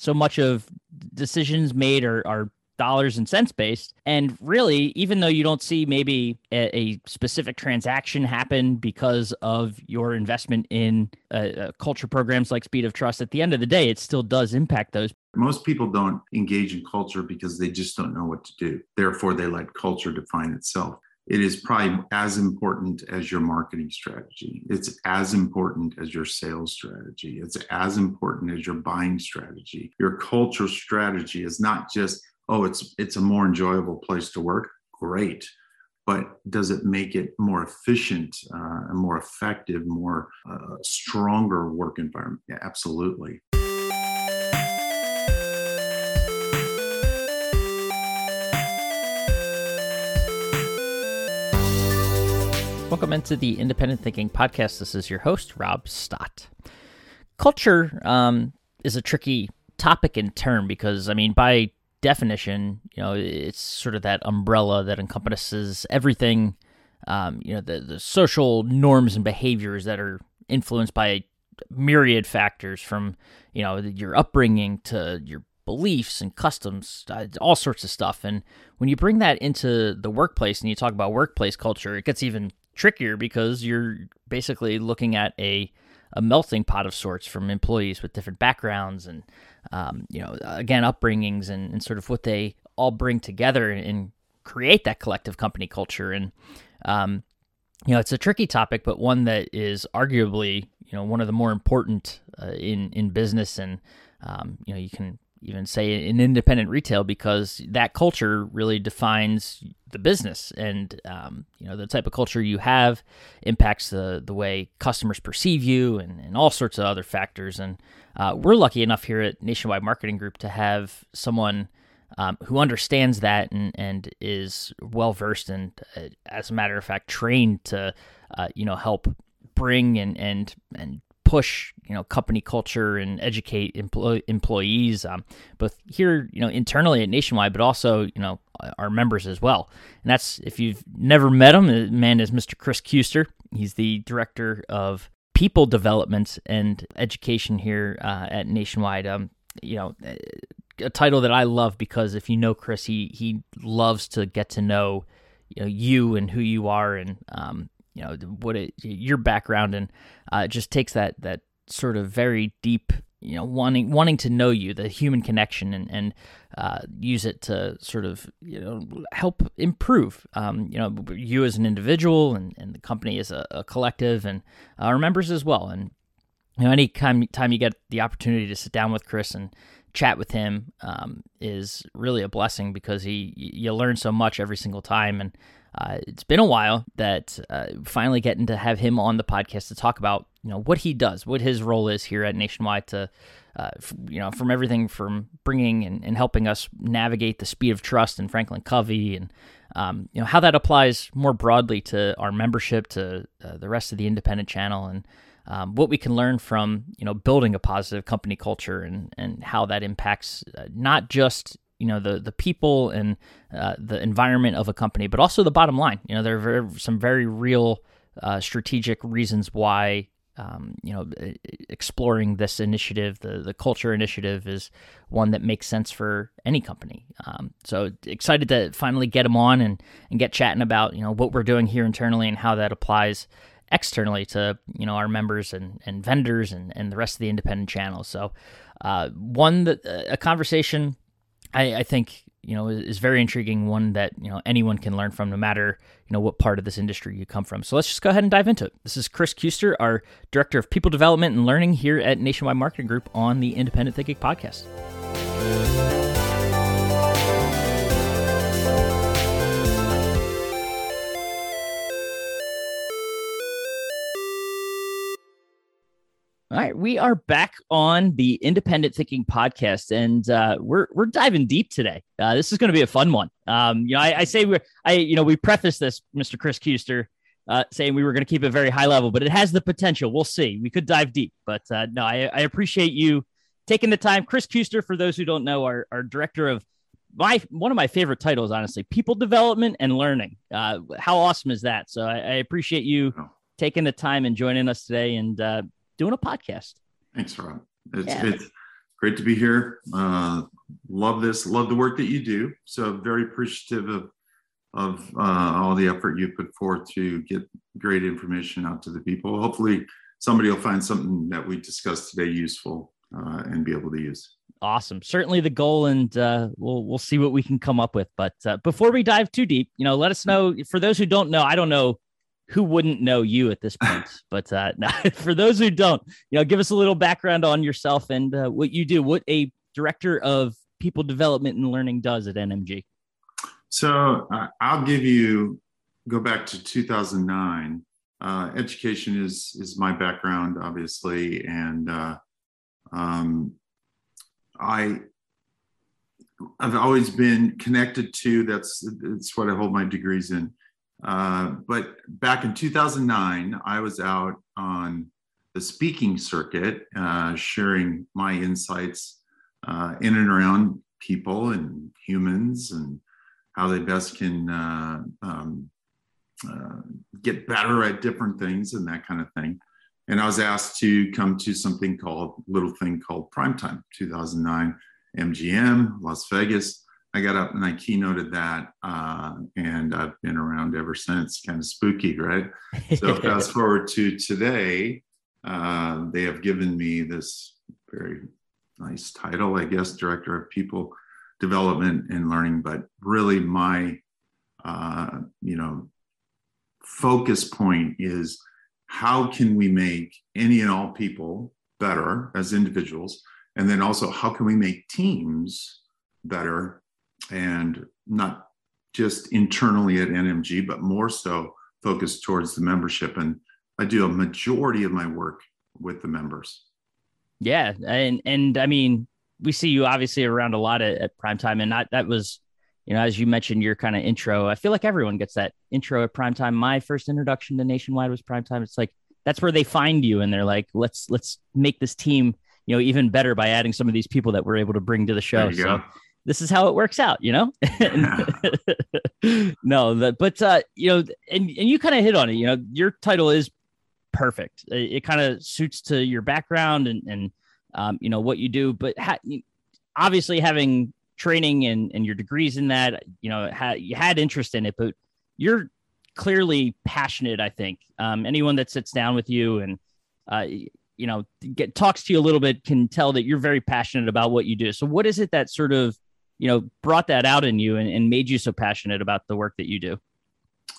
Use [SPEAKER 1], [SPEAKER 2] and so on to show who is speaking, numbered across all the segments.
[SPEAKER 1] so much of decisions made are, are dollars and cents based. And really, even though you don't see maybe a, a specific transaction happen because of your investment in uh, uh, culture programs like Speed of Trust, at the end of the day, it still does impact those.
[SPEAKER 2] Most people don't engage in culture because they just don't know what to do. Therefore, they let culture define itself it is probably as important as your marketing strategy. It's as important as your sales strategy. It's as important as your buying strategy. Your culture strategy is not just, oh, it's it's a more enjoyable place to work. Great. But does it make it more efficient uh, more effective, more uh, stronger work environment? Yeah, absolutely.
[SPEAKER 1] Welcome into the Independent Thinking Podcast. This is your host, Rob Stott. Culture um, is a tricky topic and term because, I mean, by definition, you know, it's sort of that umbrella that encompasses everything, um, you know, the, the social norms and behaviors that are influenced by myriad factors from, you know, your upbringing to your beliefs and customs, uh, all sorts of stuff. And when you bring that into the workplace and you talk about workplace culture, it gets even trickier because you're basically looking at a a melting pot of sorts from employees with different backgrounds and um, you know again upbringings and, and, sort of what they all bring together and create that collective company culture. And um, you know it's a tricky topic but one that is arguably you know one of the more important uh, in in business and um, you know you can even say in independent retail because that culture really defines the business. And um, you know the type of culture you have impacts the the way customers perceive you and, and all sorts of other factors. And uh, we're lucky enough here at nationwide marketing group to have someone um, who understands that and, and is well versed and uh, as a matter of fact trained to uh, you know help bring and and and push you know company culture and educate employ- employees um, both here you know internally at nationwide but also you know our members as well. And that's if you've never met him the man is mr chris kuester he's the director of people development and education here uh, at nationwide. Um, you know a title that i love because if you know chris he he loves to get to know you know you and who you are and um, you know what it, your background and uh, just takes that that sort of very deep you know wanting wanting to know you the human connection and and uh, use it to sort of you know help improve um, you know you as an individual and, and the company as a, a collective and our members as well. And you know any time time you get the opportunity to sit down with Chris and chat with him um, is really a blessing because he you learn so much every single time. And uh, it's been a while that uh, finally getting to have him on the podcast to talk about you know what he does, what his role is here at Nationwide to uh, f- you know from everything from bringing and, and, helping us navigate the speed of trust and Franklin Covey and um, you know how that applies more broadly to our membership to uh, the rest of the independent channel and um, what we can learn from you know building a positive company culture and and how that impacts uh, not just you know the the people and uh, the environment of a company, but also the bottom line. You know, there are very, some very real uh, strategic reasons why um, you know exploring this initiative, the the culture initiative, is one that makes sense for any company. Um, so excited to finally get them on and and get chatting about you know what we're doing here internally and how that applies externally to you know our members and, and vendors and, and the rest of the independent channels. So uh, one that a conversation I, I think you know is very intriguing one that you know anyone can learn from no matter you know what part of this industry you come from. So let's just go ahead and dive into it. This is chris kuester our director of people development and learning here at nationwide marketing group on the independent thinking podcast All right, we are back on the Independent Thinking podcast, and uh, we're we're diving deep today. Uh, this is going to be a fun one. Um, you know, I, I say we I you know we preface this, Mr. Chris Kuester, uh, saying we were going to keep it very high level, but it has the potential. We'll see. We could dive deep, but uh, no, I, I appreciate you taking the time. Chris Kuester, for those who don't know, our our director of my one of my favorite titles, honestly, people development and learning. Uh, how awesome is that? So I, I appreciate you taking the time and joining us today and uh, doing a podcast.
[SPEAKER 2] Thanks, Rob. It's, yeah. it's great to be here. Uh, love this, love the work that you do. So very appreciative of of uh, all the effort you put forth to get great information out to the people. Hopefully, somebody will find something that we discussed today useful uh, and be able to use.
[SPEAKER 1] Awesome, certainly the goal, and uh, we'll we'll see what we can come up with. But uh, before we dive too deep, you know, let us know for those who don't know. I don't know who wouldn't know you at this point, but uh, for those who don't, you know, give us a little background on yourself and uh, what you do. What a director of people development and learning does at NMG.
[SPEAKER 2] So uh, I'll give you go back to 2009. Uh, education is is my background, obviously, and uh, um, I I've always been connected to that's that's what I hold my degrees in. Uh, but back in 2009, I was out on the speaking circuit, uh, sharing my insights uh, in and around people and humans and how they best can uh, um, uh, get better at different things and that kind of thing. And I was asked to come to something called little thing called Primetime 2009 MGM Las Vegas. I got up and I keynoted that, uh, and I've been around ever since. Kind of spooky, right? So fast forward to today, uh, they have given me this very nice title, I guess, Director of People development and learning, but really my, uh, you know, focus point is how can we make any and all people better as individuals? And then also, how can we make teams better and not just internally at NMG, but more so focused towards the membership. And I do a majority of my work with the members.
[SPEAKER 1] Yeah, and and I mean, we see you obviously around a lot at, at primetime, and that that was, you know, as you mentioned, your kind of intro. I feel like everyone gets that intro at primetime. My first introduction to Nationwide was primetime. It's like that's where they find you, and they're like, let's let's make this team, you know, even better by adding some of these people that we're able to bring to the show. So. Go. This is how it works out, you know. no, that, but uh, you know, and and you kind of hit on it. You know, your title is perfect. It, it kind of suits to your background and and um, you know what you do but ha- obviously having training and, and your degrees in that you know ha- you had interest in it but you're clearly passionate i think um, anyone that sits down with you and uh, you know get talks to you a little bit can tell that you're very passionate about what you do so what is it that sort of you know brought that out in you and, and made you so passionate about the work that you do?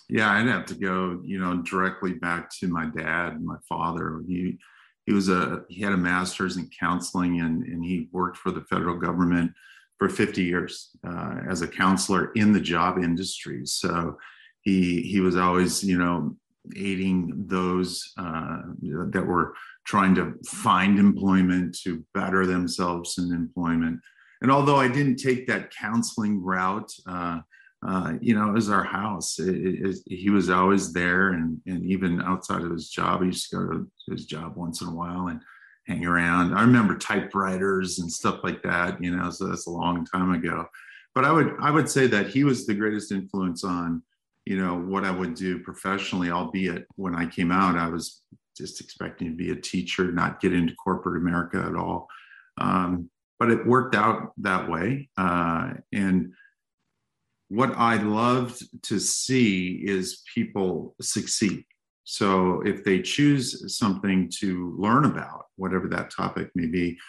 [SPEAKER 2] Yeah i'd have to go you know directly back to my dad my father. He he was a he had a master's in counseling and, and he worked for the federal government for 50 years uh, as a counselor in the job industry. So he he was always you know aiding those uh, that were trying to find employment to better themselves in employment and although i didn't take that counseling route uh, uh, you know, it was our house. It, it, it, he was always there, and and even outside of his job, he used to go to his job once in a while and hang around. I remember typewriters and stuff like that. You know, so that's a long time ago. But I would I would say that he was the greatest influence on, you know, what I would do professionally. Albeit when I came out, I was just expecting to be a teacher, not get into corporate America at all. Um, but it worked out that way, uh, and what I loved to see is people succeed. So if they choose something to learn about, whatever that topic may be,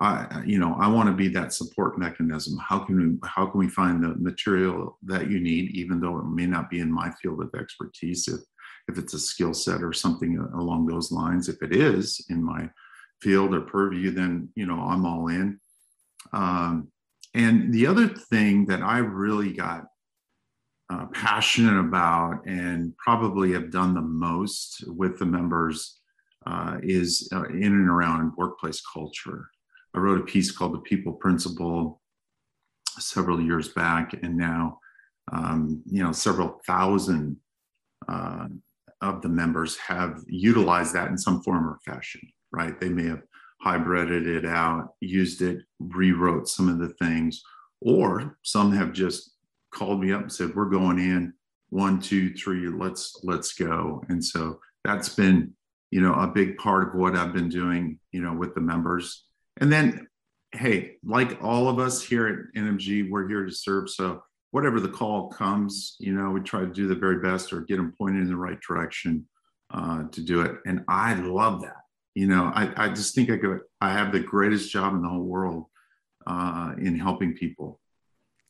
[SPEAKER 2] I, you know, I want to be that support mechanism. How can we, how can we find the material that you need, even though it may not be in my field of expertise, if, if it's a skill set or something along those lines. If it is in my field or purview, then, you know, I'm all in. Um, and the other thing that I really got uh, passionate about and probably have done the most with the members uh, is uh, in and around workplace culture. I wrote a piece called The People Principle several years back, and now, um, you know, several thousand uh, of the members have utilized that in some form or fashion, right? They may have hybrided it out, used it, rewrote some of the things, or some have just called me up and said, "We're going in one, two, three. Let's let's go." And so that's been you know a big part of what I've been doing you know with the members. And then hey, like all of us here at NMG, we're here to serve. So whatever the call comes, you know, we try to do the very best or get them pointed in the right direction uh, to do it. And I love that. You know, I, I just think I go, I have the greatest job in the whole world uh, in helping people.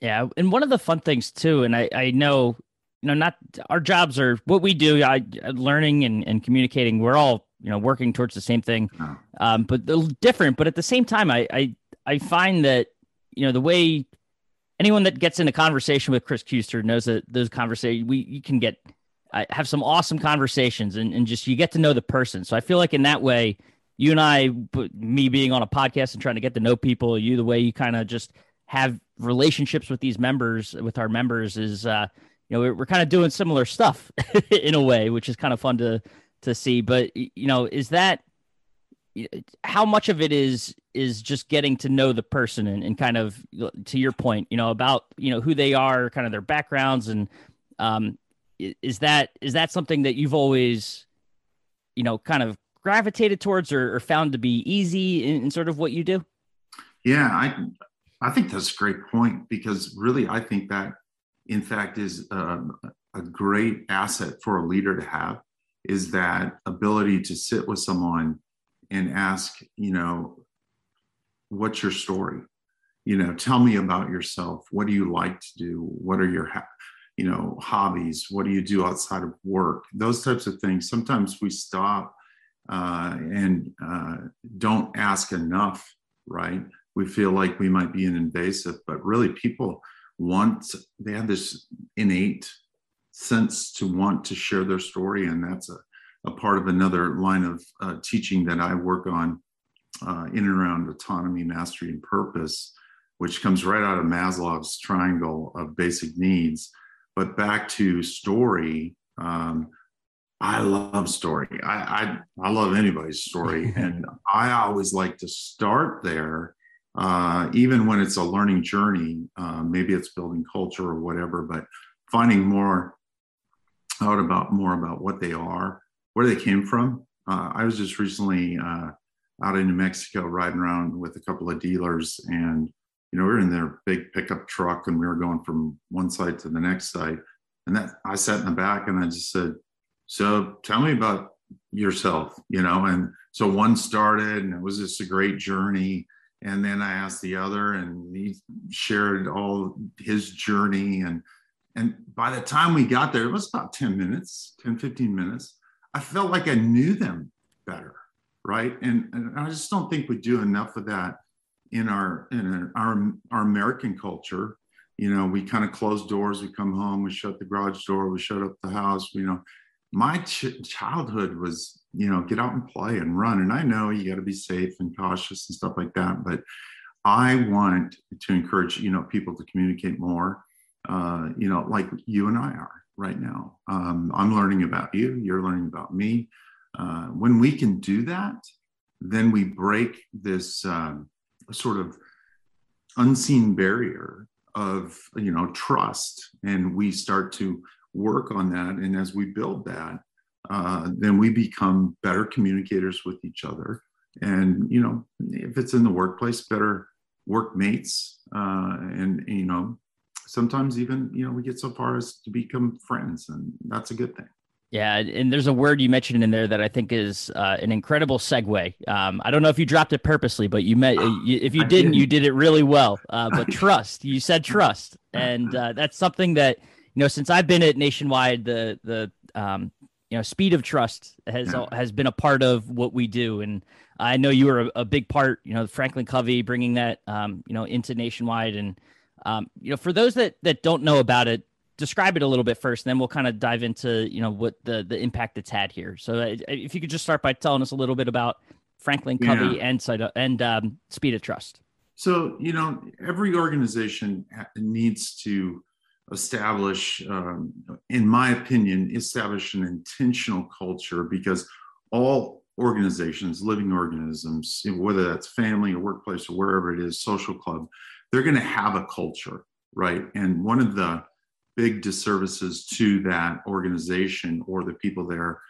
[SPEAKER 1] Yeah. And one of the fun things too, and I, I know, you know, not our jobs are what we do, I learning and, and communicating, we're all, you know, working towards the same thing, oh. um, but different. But at the same time, I, I, I find that, you know, the way anyone that gets in a conversation with Chris Kuester knows that those conversations we you can get I have some awesome conversations and, and just you get to know the person. So I feel like in that way, you and I, me being on a podcast and trying to get to know people, you the way you kind of just have relationships with these members, with our members, is uh, you know we're, we're kind of doing similar stuff in a way, which is kind of fun to to see. But you know, is that how much of it is is just getting to know the person and, and kind of to your point, you know, about you know who they are, kind of their backgrounds, and um, is that is that something that you've always, you know, kind of gravitated towards or, or found to be easy in, in, sort of what you do?
[SPEAKER 2] Yeah, I I think that's a great point because really I think that in fact is a, a great asset for a leader to have is that ability to sit with someone and ask, you know, what's your story? You know, tell me about yourself. What do you like to do? What are your, you know, hobbies? What do you do outside of work? Those types of things. Sometimes we stop uh, and uh, don't ask enough, right? We feel like we might be an invasive, but really people want, they have this innate sense to want to share their story. And that's a, a part of another line of uh, teaching that I work on uh, in and around autonomy, mastery, and purpose, which comes right out of Maslow's triangle of basic needs. But back to story, um, I love story. I, I, I love anybody's story, and I always like to start there, uh, even when it's a learning journey. Uh, maybe it's building culture or whatever, but finding more out about more about what they are where they came from. Uh, I was just recently uh, out in New Mexico riding around with a couple of dealers, and you know we were in their big pickup truck, and we were going from one side to the next side. And that I sat in the back, and I just said, "So tell me about yourself," you know. And so one started, and it was just a great journey. And then I asked the other, and he shared all his journey. And and by the time we got there, it was about 10 minutes, 10, 15 minutes I felt like I knew them better, right? And, and I just don't think we do enough of that in our in our our American culture. You know, we kind of close doors. We come home. We shut the garage door. We shut up the house. You know, my ch- childhood was you know get out and play and run. And I know you got to be safe and cautious and stuff like that, but I want to encourage you know people to communicate more. Uh, you know, like you and I are right now. Um, I'm learning about you, you're learning about me. Uh, when we can do that, then we break this um, sort of unseen barrier of you know trust, and we start to work on that. And as we build that, uh, then we become better communicators with each other. And you know, if it's in the workplace, better workmates, uh, and you know, sometimes even you know we get so far as to become friends and that's a good thing
[SPEAKER 1] yeah, and there's a word you mentioned in there that I think is uh, an incredible segue. Um, I don't know if you dropped it purposely, but you met. If you didn't, didn't, you did it really well. Uh, but trust, you said trust, and uh, that's something that you know. Since I've been at Nationwide, the the um, you know speed of trust has has been a part of what we do, and I know you were a, a big part. You know, Franklin Covey bringing that um, you know into Nationwide, and um, you know, for those that that don't know about it, describe it a little bit first, and then we'll kind of dive into you know what the the impact it's had here. So uh, if you could just start by telling us a little bit about Franklin Covey yeah. and and um, Speed of Trust.
[SPEAKER 2] So you know, every organization needs to establish, um, in my opinion, establish an intentional culture because all organizations, living organisms, whether that's family or workplace or wherever it is, social club, they're going to have a culture, right? And one of the big disservices to that organization or the people there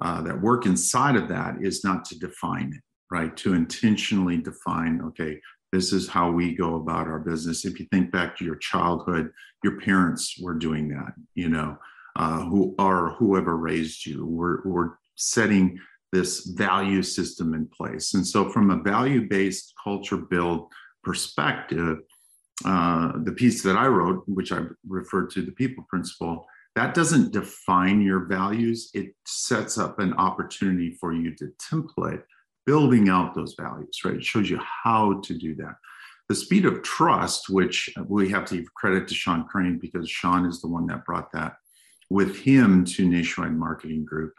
[SPEAKER 2] uh, that work inside of that is not to define it, right? To intentionally define, okay, this is how we go about our business. If you think back to your childhood, your parents were doing that, you know, uh, who or whoever raised you were, were setting this value system in place. And so, from a value based culture build perspective, uh, the piece that I wrote, which I referred to the people principle, that doesn't define your values. It sets up an opportunity for you to template building out those values, right? It shows you how to do that. The speed of trust, which we have to give credit to Sean Crane because Sean is the one that brought that with him to Nationwide Marketing Group.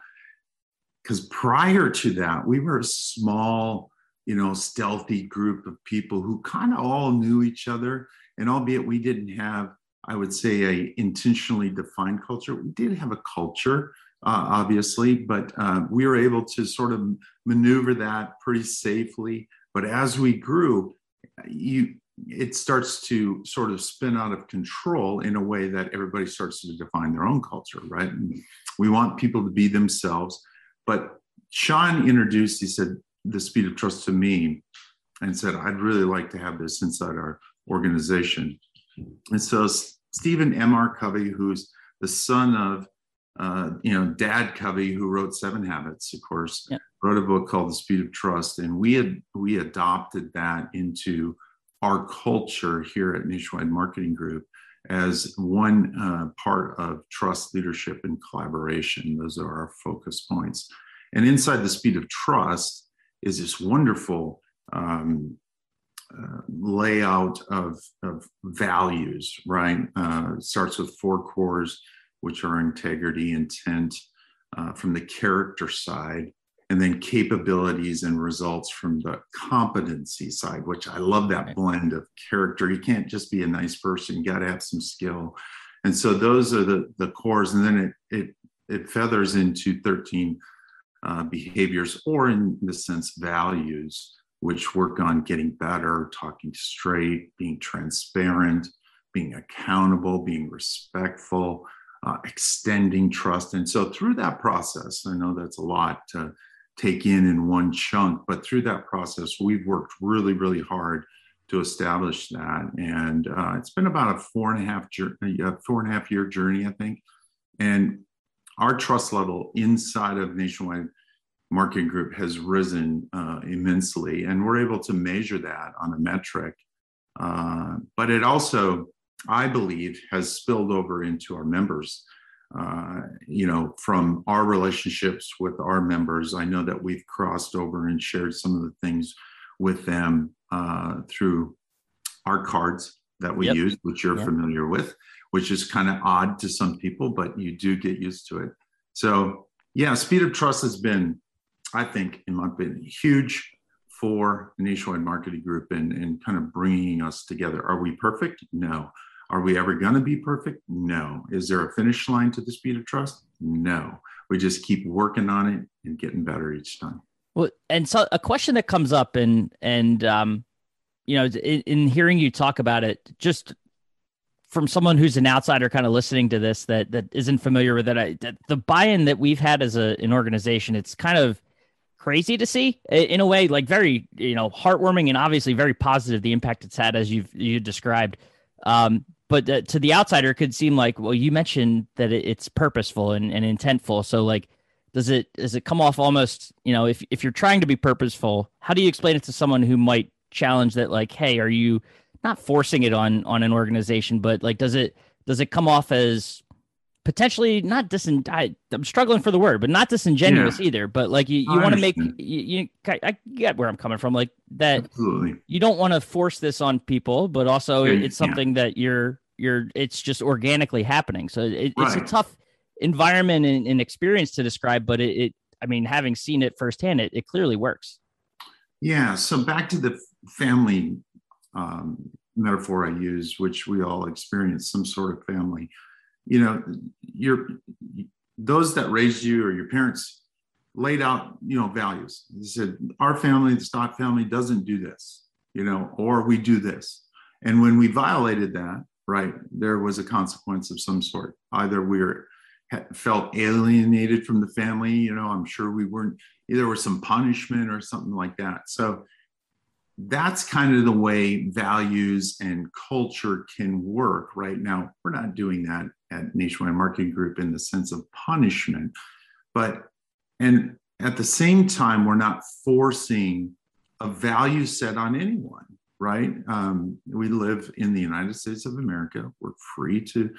[SPEAKER 2] Because prior to that, we were a small, you know, stealthy group of people who kind of all knew each other. And albeit we didn't have, I would say, a intentionally defined culture, we did have a culture uh, obviously, but uh, we were able to sort of maneuver that pretty safely. But as we grew, you it starts to sort of spin out of control in a way that everybody starts to define their own culture, right? And we want people to be themselves. But Sean introduced, he said, the speed of trust to me and said, I'd really like to have this inside our organization. And so Stephen M.R. Covey, who's the son of uh, you know, Dad Covey, who wrote Seven Habits, of course, yeah. wrote a book called The Speed of Trust, and we had we adopted that into our culture here at Nationwide Marketing Group as one uh, part of trust, leadership, and collaboration. Those are our focus points. And inside the Speed of Trust is this wonderful um, uh, layout of, of values, right? Uh, starts with four cores which are integrity, intent uh, from the character side, and then capabilities and results from the competency side, which I love that blend of character. You can't just be a nice person, you got to have some skill. And so those are the, the cores. And then it, it, it feathers into 13 uh, behaviors, or in the sense, values, which work on getting better, talking straight, being transparent, being accountable, being respectful, uh, extending trust. And so through that process, I know that's a lot to take in in one chunk, but through that process, we've worked really, really hard to establish that. And uh, it's been about a four and a half journey, a four and a half year journey, I think. And our trust level inside of Nationwide Marketing Group has risen uh, immensely, and we're able to measure that on a metric. Uh, but it also I believe, has spilled over into our members. Uh, you know, from our relationships with our members, I know that we've crossed over and shared some of the things with them uh, through our cards that we yep. use, which you're yep. familiar with, which is kind of odd to some people, but you do get used to it. So, yeah, speed of trust has been, I think, in my opinion, huge for Nationwide Marketing Group and, and kind of bringing us together. Are we perfect? No. Are we ever going to be perfect? No. Is there a finish line to the speed of trust? No. We just keep working on it and getting better each time.
[SPEAKER 1] Well, and so a question that comes up, and and um, you know, in, in hearing you talk about it, just from someone who's an outsider, kind of listening to this that that isn't familiar with it, I, that the buy-in that we've had as a an organization, it's kind of crazy to see in a way, like very you know heartwarming and obviously very positive the impact it's had as you've you described. Um, but uh, to the outsider, it could seem like, well, you mentioned that it, it's purposeful and, and intentful. So, like, does it does it come off almost, you know, if if you're trying to be purposeful, how do you explain it to someone who might challenge that, like, hey, are you not forcing it on on an organization, but like, does it does it come off as potentially not disin I, am struggling for the word, but not disingenuous yeah. either. But like you, you want to make you, you I get where I'm coming from, like that. Absolutely. You don't want to force this on people, but also yeah, it's something yeah. that you're you're it's just organically happening. So it, right. it's a tough environment and, and, experience to describe, but it, it I mean, having seen it firsthand, it, it clearly works.
[SPEAKER 2] Yeah. So back to the family um, metaphor I use, which we all experience some sort of family. You know your those that raised you or your parents laid out you know values. They said our family the Stott family doesn't do this you know or we do this. And when we violated that right there was a consequence of some sort. Either we were felt alienated from the family you know i'm sure we weren't there was some punishment or something like that. So that's kind of the way values and culture can work right now. We're not doing that at nationwide marketing group in the sense of punishment but and at the same time we're not forcing a value set on anyone right? Um, we live in the united states of america. We're free to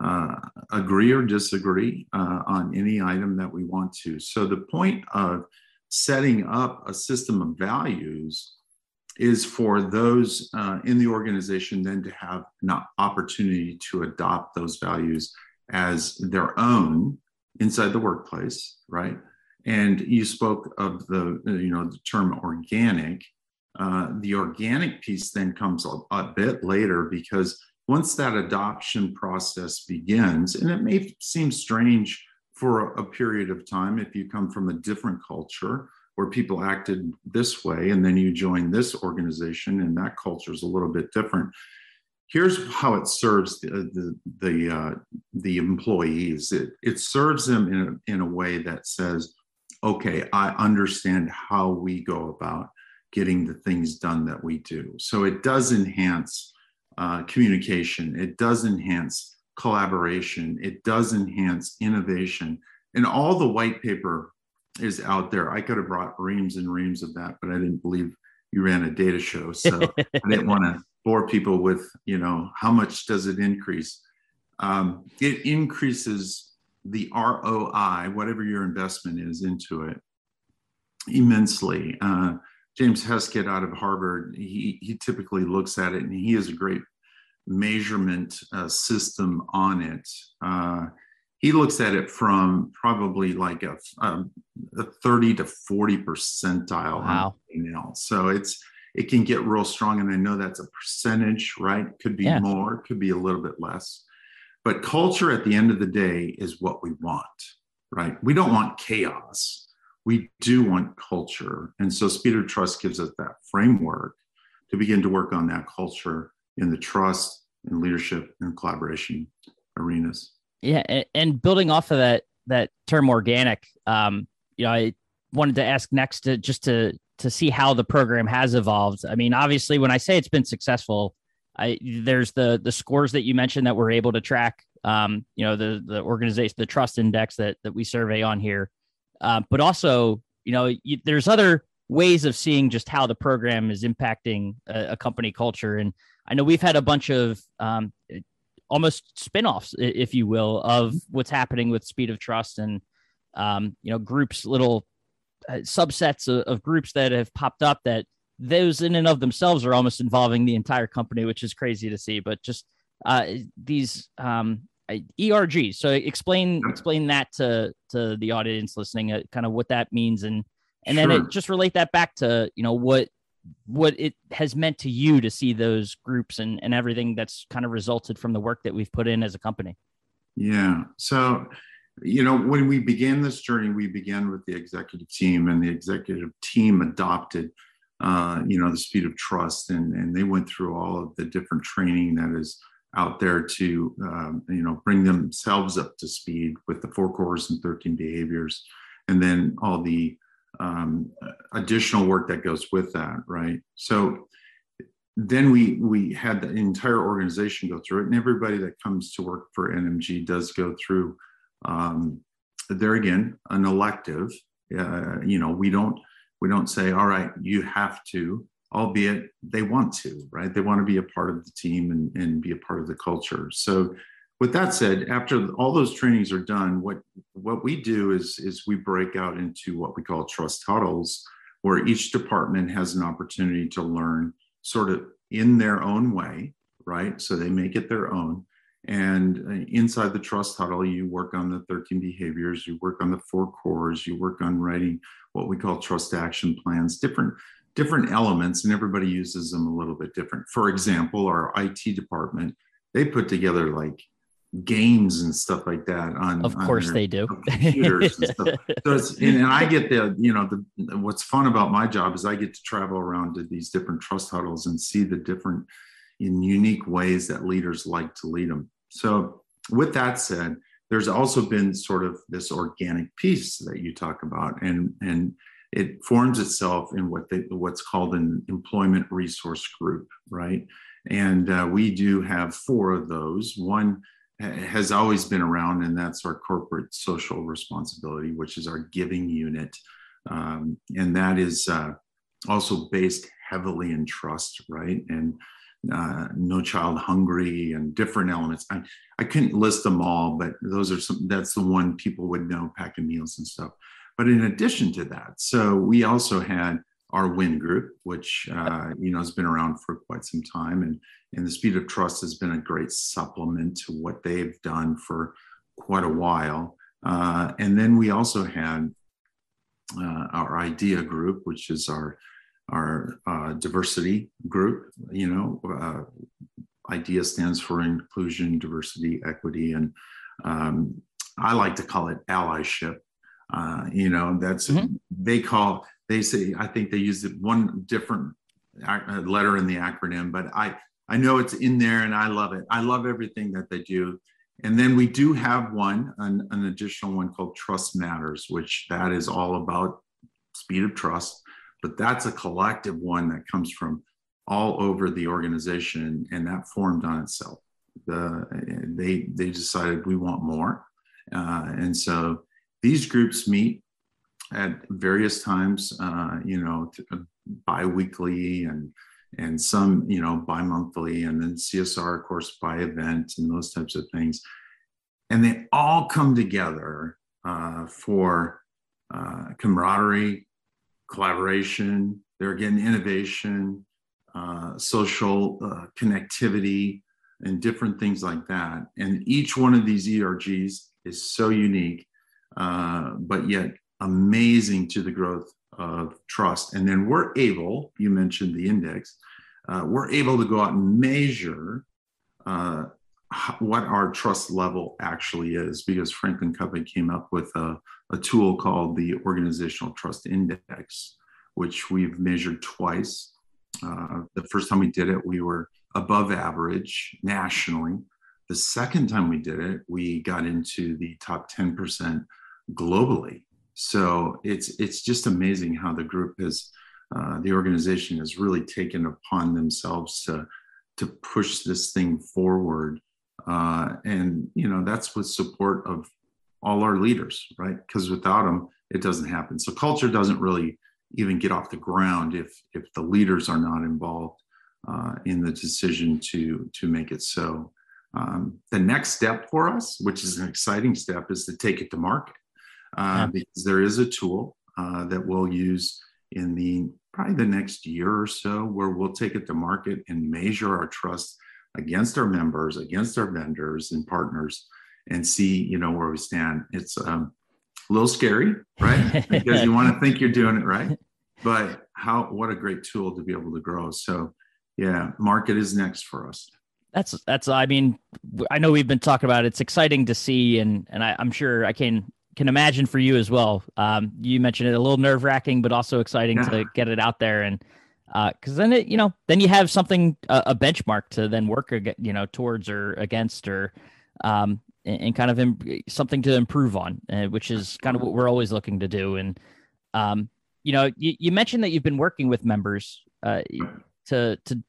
[SPEAKER 2] uh, agree or disagree uh, on any item that we want to. So the point of setting up a system of values is for those uh, in the organization then to have an opportunity to adopt those values as their own inside the workplace, right? And you spoke of the you know the term organic. Uh, the organic piece then comes a, a bit later because once that adoption process begins, and it may seem strange for a, a period of time if you come from a different culture where people acted this way and then you join this organization and that culture is a little bit different. Here's how it serves the the the, uh, the employees. It, it serves them in a, in a way that says okay i understand how we go about getting the things done that we do. So it does enhance uh, communication. It does enhance collaboration. It does enhance innovation. And all the white paper is out there. I could have brought reams and reams of that, but I didn't believe you ran a data show. So I didn't want to bore people with, you know, how much does it increase? Um, it increases the ROI, whatever your investment is into it, immensely. Uh, James Heskett out of Harvard, he, he typically looks at it and he has a great measurement uh, system on it. Uh, he looks at it from probably like a, um, a 30 to 40 percentile
[SPEAKER 1] wow.
[SPEAKER 2] So it's it can get real strong. And I know that's a percentage, right? Could be yeah. more, could be a little bit less. But culture at the end of the day is what we want, right? We don't want chaos. We do want culture. And so Speed of Trust gives us that framework to begin to work on that culture in the trust and leadership and collaboration arenas.
[SPEAKER 1] Yeah, and building off of that that term organic, um, you know, I wanted to ask next to just to to see how the program has evolved. I mean, obviously, when I say it's been successful, I there's the the scores that you mentioned that we're able to track. Um, you know, the the organization, the trust index that that we survey on here, uh, but also, you know, you, there's other ways of seeing just how the program is impacting a, a company culture. And I know we've had a bunch of um, almost spin-offs if you will of mm-hmm. what's happening with speed of trust and um, you know groups little uh, subsets of, of, groups that have popped up that those in and of themselves are almost involving the entire company which is crazy to see but just uh, these um, erg so explain explain that to to the audience listening uh, kind of what that means and and sure. then it, just relate that back to you know what what it has meant to you to see those groups and, and everything that's kind of resulted from the work that we've put in as a company.
[SPEAKER 2] Yeah. So, you know, when we began this journey, we began with the executive team, and the executive team adopted, uh, you know, the speed of trust, and and they went through all of the different training that is out there to, um, you know, bring themselves up to speed with the four cores and 13 behaviors, and then all the um, additional work that goes with that, right? So then we we had the entire organization go through it, and everybody that comes to work for NMG does go through. Um, there again, an elective. Uh, you know, we don't we don't say, all right, you have to, albeit they want to, right? They want to be a part of the team and, and be a part of the culture. So with that said, after all those trainings are done, what what we do is is we break out into what we call trust huddles, where each department has an opportunity to learn sort of in their own way, right? So they make it their own. And uh, inside the trust huddle, you work on the 13 behaviors, you work on the four cores, you work on writing what we call trust action plans, different different elements, and everybody uses them a little bit different. For example, our IT department, they put together like games and stuff like that on
[SPEAKER 1] of course
[SPEAKER 2] on
[SPEAKER 1] they do
[SPEAKER 2] computers and stuff. so it's and, and, i get the you know the what's fun about my job is i get to travel around to these different trust huddles and see the different in unique ways that leaders like to lead them so with that said there's also been sort of this organic piece that you talk about and and it forms itself in what they what's called an employment resource group, right? And uh, we do have four of those. One has always been around, and that's our corporate social responsibility, which is our giving unit. Um, and that is uh, also based heavily in trust, right? And uh, No Child Hungry and different elements. I, I couldn't list them all, but those are some, that's the one people would know packing meals and stuff. But in addition to that, so we also had our WIN group, which uh, you know has been around for quite some time, and and the Speed of Trust has been a great supplement to what they've done for quite a while. Uh, and then we also had uh, our IDEA group, which is our our uh, diversity group. You know, uh, IDEA stands for inclusion, diversity, equity, and um, I like to call it allyship. Uh, you know, that's mm-hmm. they call they say I think they use one different letter in the acronym, but I I know it's in there and I love it. I love everything that they do. And then we do have one, an, an additional one called Trust Matters, which that is all about speed of trust. But that's a collective one that comes from all over the organization, and that formed on itself. The, they they decided we want more, uh, and so these groups meet at various times, uh, you know, biweekly and and some, you know, bi-monthly, and then CSR, of course, by event and those types of things. And they all come together uh, for uh, camaraderie, collaboration, they're again innovation, uh, social uh, connectivity, and different things like that. And each one of these ERGs is so unique uh, but yet amazing to the growth of trust. And then we're able, you mentioned the index, uh, we're able to go out and measure uh, what our trust level actually is because Franklin Covey came up with a, a tool called the Organizational Trust Index, which we've measured twice. Uh, the first time we did it, we were above average nationally. The second time we did it, we got into the top 10% globally. So it's it's just amazing how the group has uh, the organization has really taken upon themselves to to push this thing forward, uh, and you know that's with support of all our leaders, right? Because without them, it doesn't happen. So culture doesn't really even get off the ground if if the leaders are not involved uh, in the decision to to make it so. Um, the next step for us, which is an exciting step, is to take it to market uh, yeah. because there is a tool uh, that we'll use in the probably the next year or so where we'll take it to market and measure our trust against our members against our vendors and partners and see you know where we stand it's um, a little scary right because you want to think you're doing it right but how what a great tool to be able to grow so yeah market is next for us
[SPEAKER 1] that's that's i mean i know we've been talking about it. it's exciting to see and and I, i'm sure i can can imagine for you as well. Um, you mentioned it a little nerve wracking, but also exciting yeah. to get it out there and because uh, then it you know then you have something a, a, benchmark to then work you know towards or against or um, and, and kind of Im- something to improve on, uh, which is kind of what we're always looking to do. And um, you know, you, you mentioned that you've been working with members uh, to to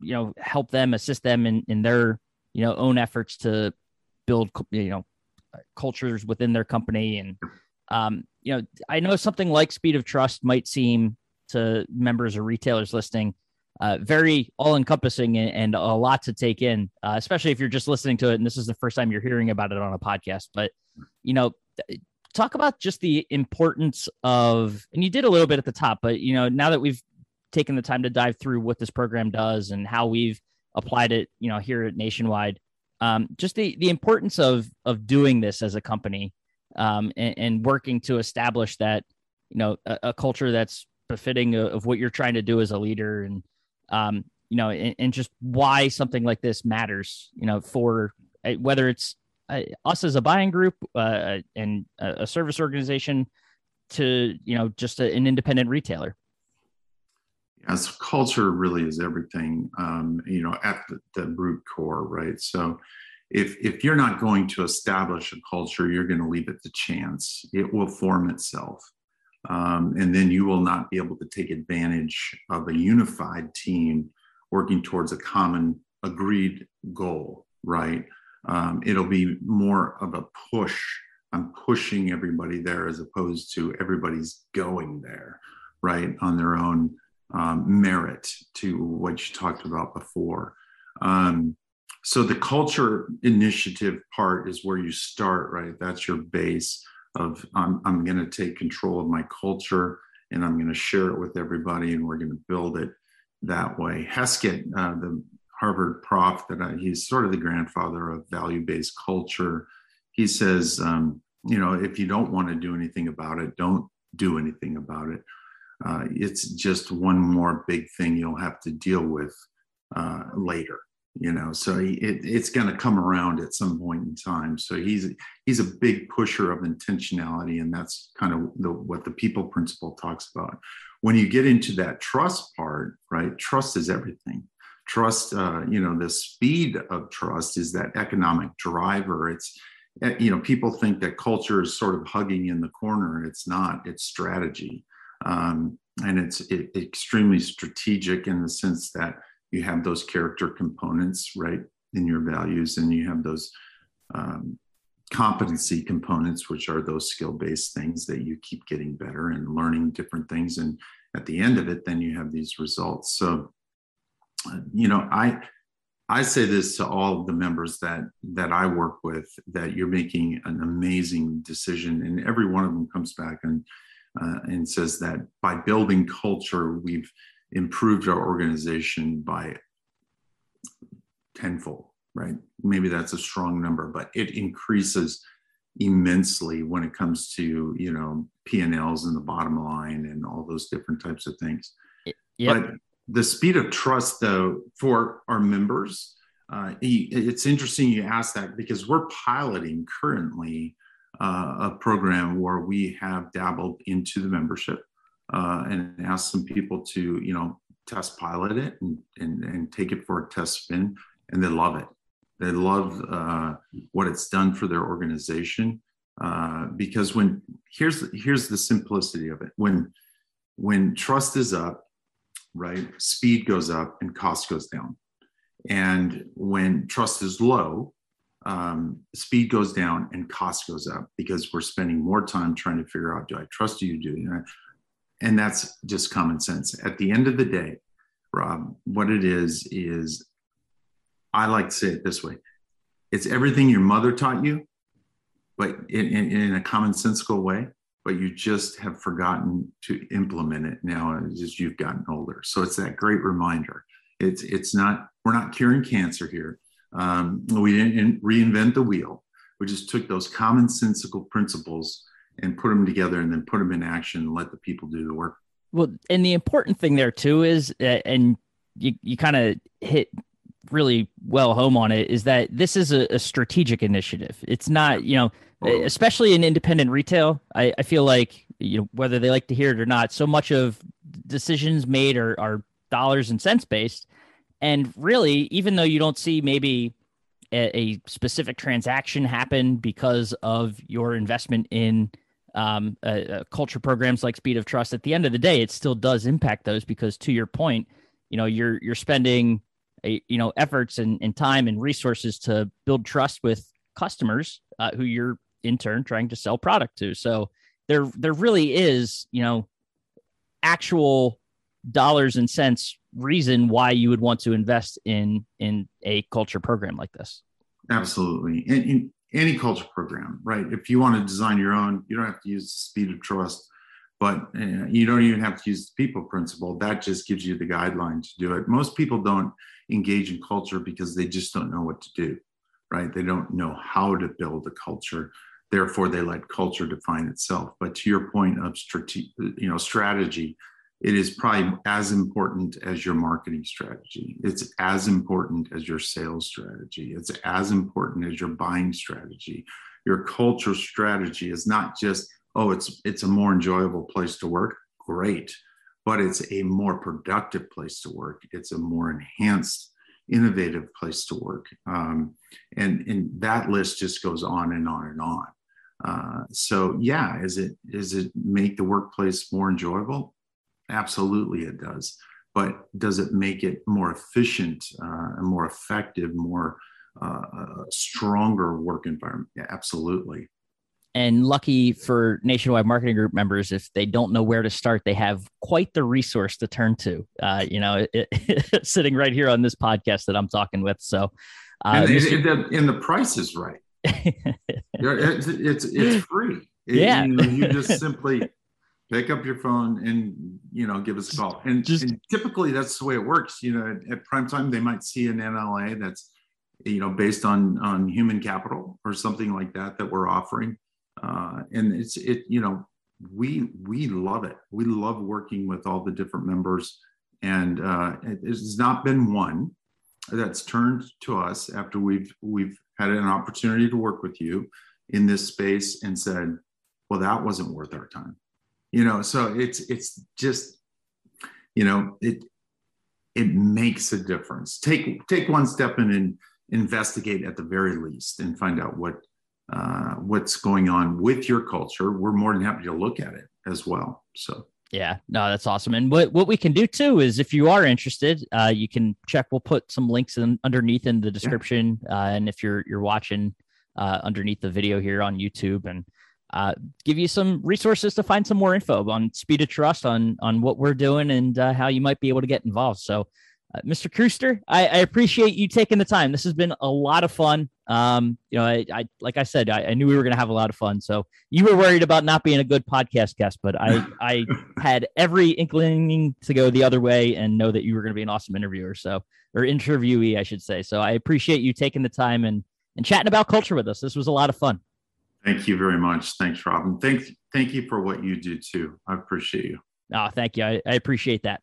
[SPEAKER 1] you know help them, assist them in in their you know own efforts to build you know cultures within their company. And um, you know i know something like speed of trust might seem to members or retailers listening uh, very all encompassing and, and, a lot to take in uh, especially if you're just listening to it and this is the first time you're hearing about it on a podcast. But you know talk about just the importance of and you did a little bit at the top but you know now that we've taken the time to dive through what this program does and how we've applied it you know here at nationwide um, just the the importance of of doing this as a company um, and, and, working to establish that you know a, a, culture that's befitting of what you're trying to do as a leader and um, you know and, and, just why something like this matters you know for uh, whether it's uh, us as a buying group uh, and a service organization to you know just a, an independent retailer
[SPEAKER 2] Yes, culture really is everything, um, you know, at the, the, root core, right? So if, if you're not going to establish a culture, you're going to leave it to chance. It will form itself. Um, and then you will not be able to take advantage of a unified team working towards a common agreed goal, right? Um, it'll be more of a push. I'm pushing everybody there as opposed to everybody's going there, right, on their own um, merit to what you talked about before. Um, so the culture initiative part is where you start, right? That's your base of I'm, I'm going to take control of my culture and I'm going to share it with everybody and we're going to build it that way. Heskett, uh, the Harvard prof, that I, he's sort of the grandfather of value-based culture. He says, um, you know, if you don't want to do anything about it, don't do anything about it. Uh, it's just one more big thing you'll have to deal with uh, later you know? So it, it's going to come around at some point in time. So he's he's a big pusher of intentionality and that's kind of the, what the people principle talks about. When you get into that trust part right trust is everything. Trust uh, you know the speed of trust is that economic driver. It's eh, you know people think that culture is sort of hugging in the corner. It's not. It's strategy um, and it's it, extremely strategic in the sense that you have those character components right in your values and you have those um, competency components which are those skill based things that you keep getting better and learning different things. And at the end of it then you have these results. So uh, you know i i say this to all of the members that that i work with that you're making an amazing decision and every one of them comes back and uh, and says that by building culture we've improved our organization by tenfold, right? Maybe that's a strong number, but it increases immensely when it comes to you know p&l's and the bottom line and all those different types of things yep. but the speed of trust though for our members uh, it's interesting you ask that because we're piloting currently uh, a program where we have dabbled into the membership uh, and asked some people to, you know, test pilot it and, and, and take it for a test spin. And they love it. They love uh, what it's done for their organization. Uh, because when here's here's the simplicity of it. When when trust is up, right, speed goes up and cost goes down. And when trust is low, um, speed goes down and cost goes up because we're spending more time trying to figure out do I trust you? Do you? and that's just common sense. At the end of the day, Rob, what it is is I like to say it this way it's everything your mother taught you, but in, in, in a commonsensical way, but you just have forgotten to implement it now as you've gotten older. So it's that great reminder. It's it's not we're not curing cancer here. Um, we didn't reinvent the wheel. We just took those commonsensical principles and put them together and then put them in action and let the people do the work.
[SPEAKER 1] Well, and the important thing there too is, uh, and you, you kind of hit really well home on it, is that this is a, a strategic initiative. It's not, you know, especially in independent retail, I, I feel like, you know, whether they like to hear it or not, so much of decisions made are, are dollars and cents based. And really, even though you don't see maybe a, a specific transaction happen because of your investment in um, uh, uh, culture programs like Speed of Trust, at the end of the day, it still does impact those because, to your point, you know you're you're spending a, you know efforts and, and time and resources to build trust with customers uh, who you're in turn trying to sell product to. So there there really is you know actual dollars and cents reason why you would want to invest in in a culture program like this.
[SPEAKER 2] Absolutely, and, and any culture program, right? If you want to design your own, you don't have to use the speed of trust, but uh, you don't even have to use the people principle. That just gives you the guideline to do it. Most people don't engage in culture because they just don't know what to do, right? They don't know how to build a culture. Therefore, they let culture define itself. But to your point of strate- you know, strategy, it is probably as important as your marketing strategy. It's as important as your sales strategy. It's as important as your buying strategy. Your culture strategy is not just, oh, it's it's a more enjoyable place to work. Great. But it's a more productive place to work. It's a more enhanced, innovative place to work. Um, and, and that list just goes on and on and on. Uh, so yeah, is it is it make the workplace more enjoyable? Absolutely, it does. But does it make it more efficient uh, and more effective, more uh, stronger work environment? Yeah, absolutely.
[SPEAKER 1] And lucky for Nationwide Marketing Group members, if they don't know where to start, they have quite the resource to turn to. Uh, you know, it, it, sitting right here on this podcast that I'm talking with. So,
[SPEAKER 2] uh, and, the, and the price is right. it's, it's, it's free. It,
[SPEAKER 1] yeah,
[SPEAKER 2] you, know, you just simply pick up your phone and you know give us a call. And, just, and typically that's the way it works. You know, at, at prime time they might see an NLA that's you know based on on human capital or something like that that we're offering uh, and it's it you know we we love it we love working with all the different members and uh, it, it's not been one that's turned to us after we've we've had an opportunity to work with you in this space and said well that wasn't worth our time you know so it's it's just you know it it makes a difference take take one step in and investigate at the very least and find out what uh, what's going on with your culture, we're more than happy to look at it as well. So.
[SPEAKER 1] Yeah, no, that's awesome. And what, what we can do too is if you are interested, uh, you can check. We'll put some links in underneath in the description. Yeah. Uh, and if you're you're watching uh, underneath the video here on YouTube, and uh, give you some resources to find some more info on Speed of Trust, on on what we're doing, and uh, how you might be able to get involved. So uh, Mr. Kruster, I, I, appreciate you taking the time. This has been a lot of fun. Um, you know, I, I like I said, I, I knew we were going to have a lot of fun. So you were worried about not being a good podcast guest, but I, I had every inkling to go the other way and know that you were going to be an awesome interviewer. So, or interviewee, I should say. So I appreciate you taking the time and and chatting about culture with us. This was a lot of fun.
[SPEAKER 2] Thank you very much. Thanks, Robin. Thank thank you for what you do too. I appreciate you.
[SPEAKER 1] Oh, thank you. I, I appreciate that.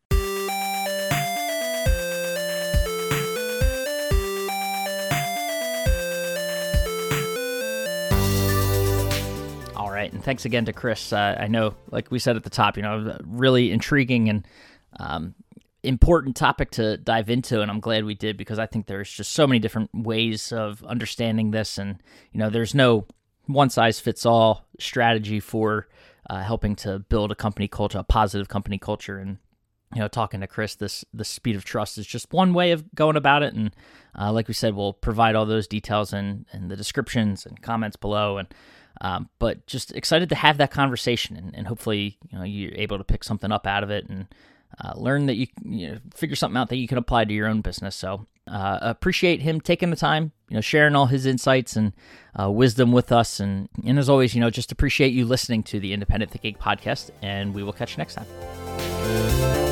[SPEAKER 1] All right. And thanks again to Chris. Uh, I know, like we said at the top, you know, really intriguing and um, important topic to dive into. And I'm glad we did because I think there's just so many different ways of understanding this. And, you know, there's no one size fits all strategy for uh, helping to build a company culture, a positive company culture. And, you know, talking to Chris, this the speed of trust is just one way of going about it. And uh, like we said, we'll provide all those details in, in the descriptions and comments below. And um, but just excited to have that conversation, and, and, hopefully, you know, you're able to pick something up out of it and uh, learn that you, you know, figure something out that you can apply to your own business. So uh, appreciate him taking the time, you know, sharing all his insights and uh, wisdom with us, and and as always, you know, just appreciate you listening to the Independent Thinking podcast, and we will catch you next time.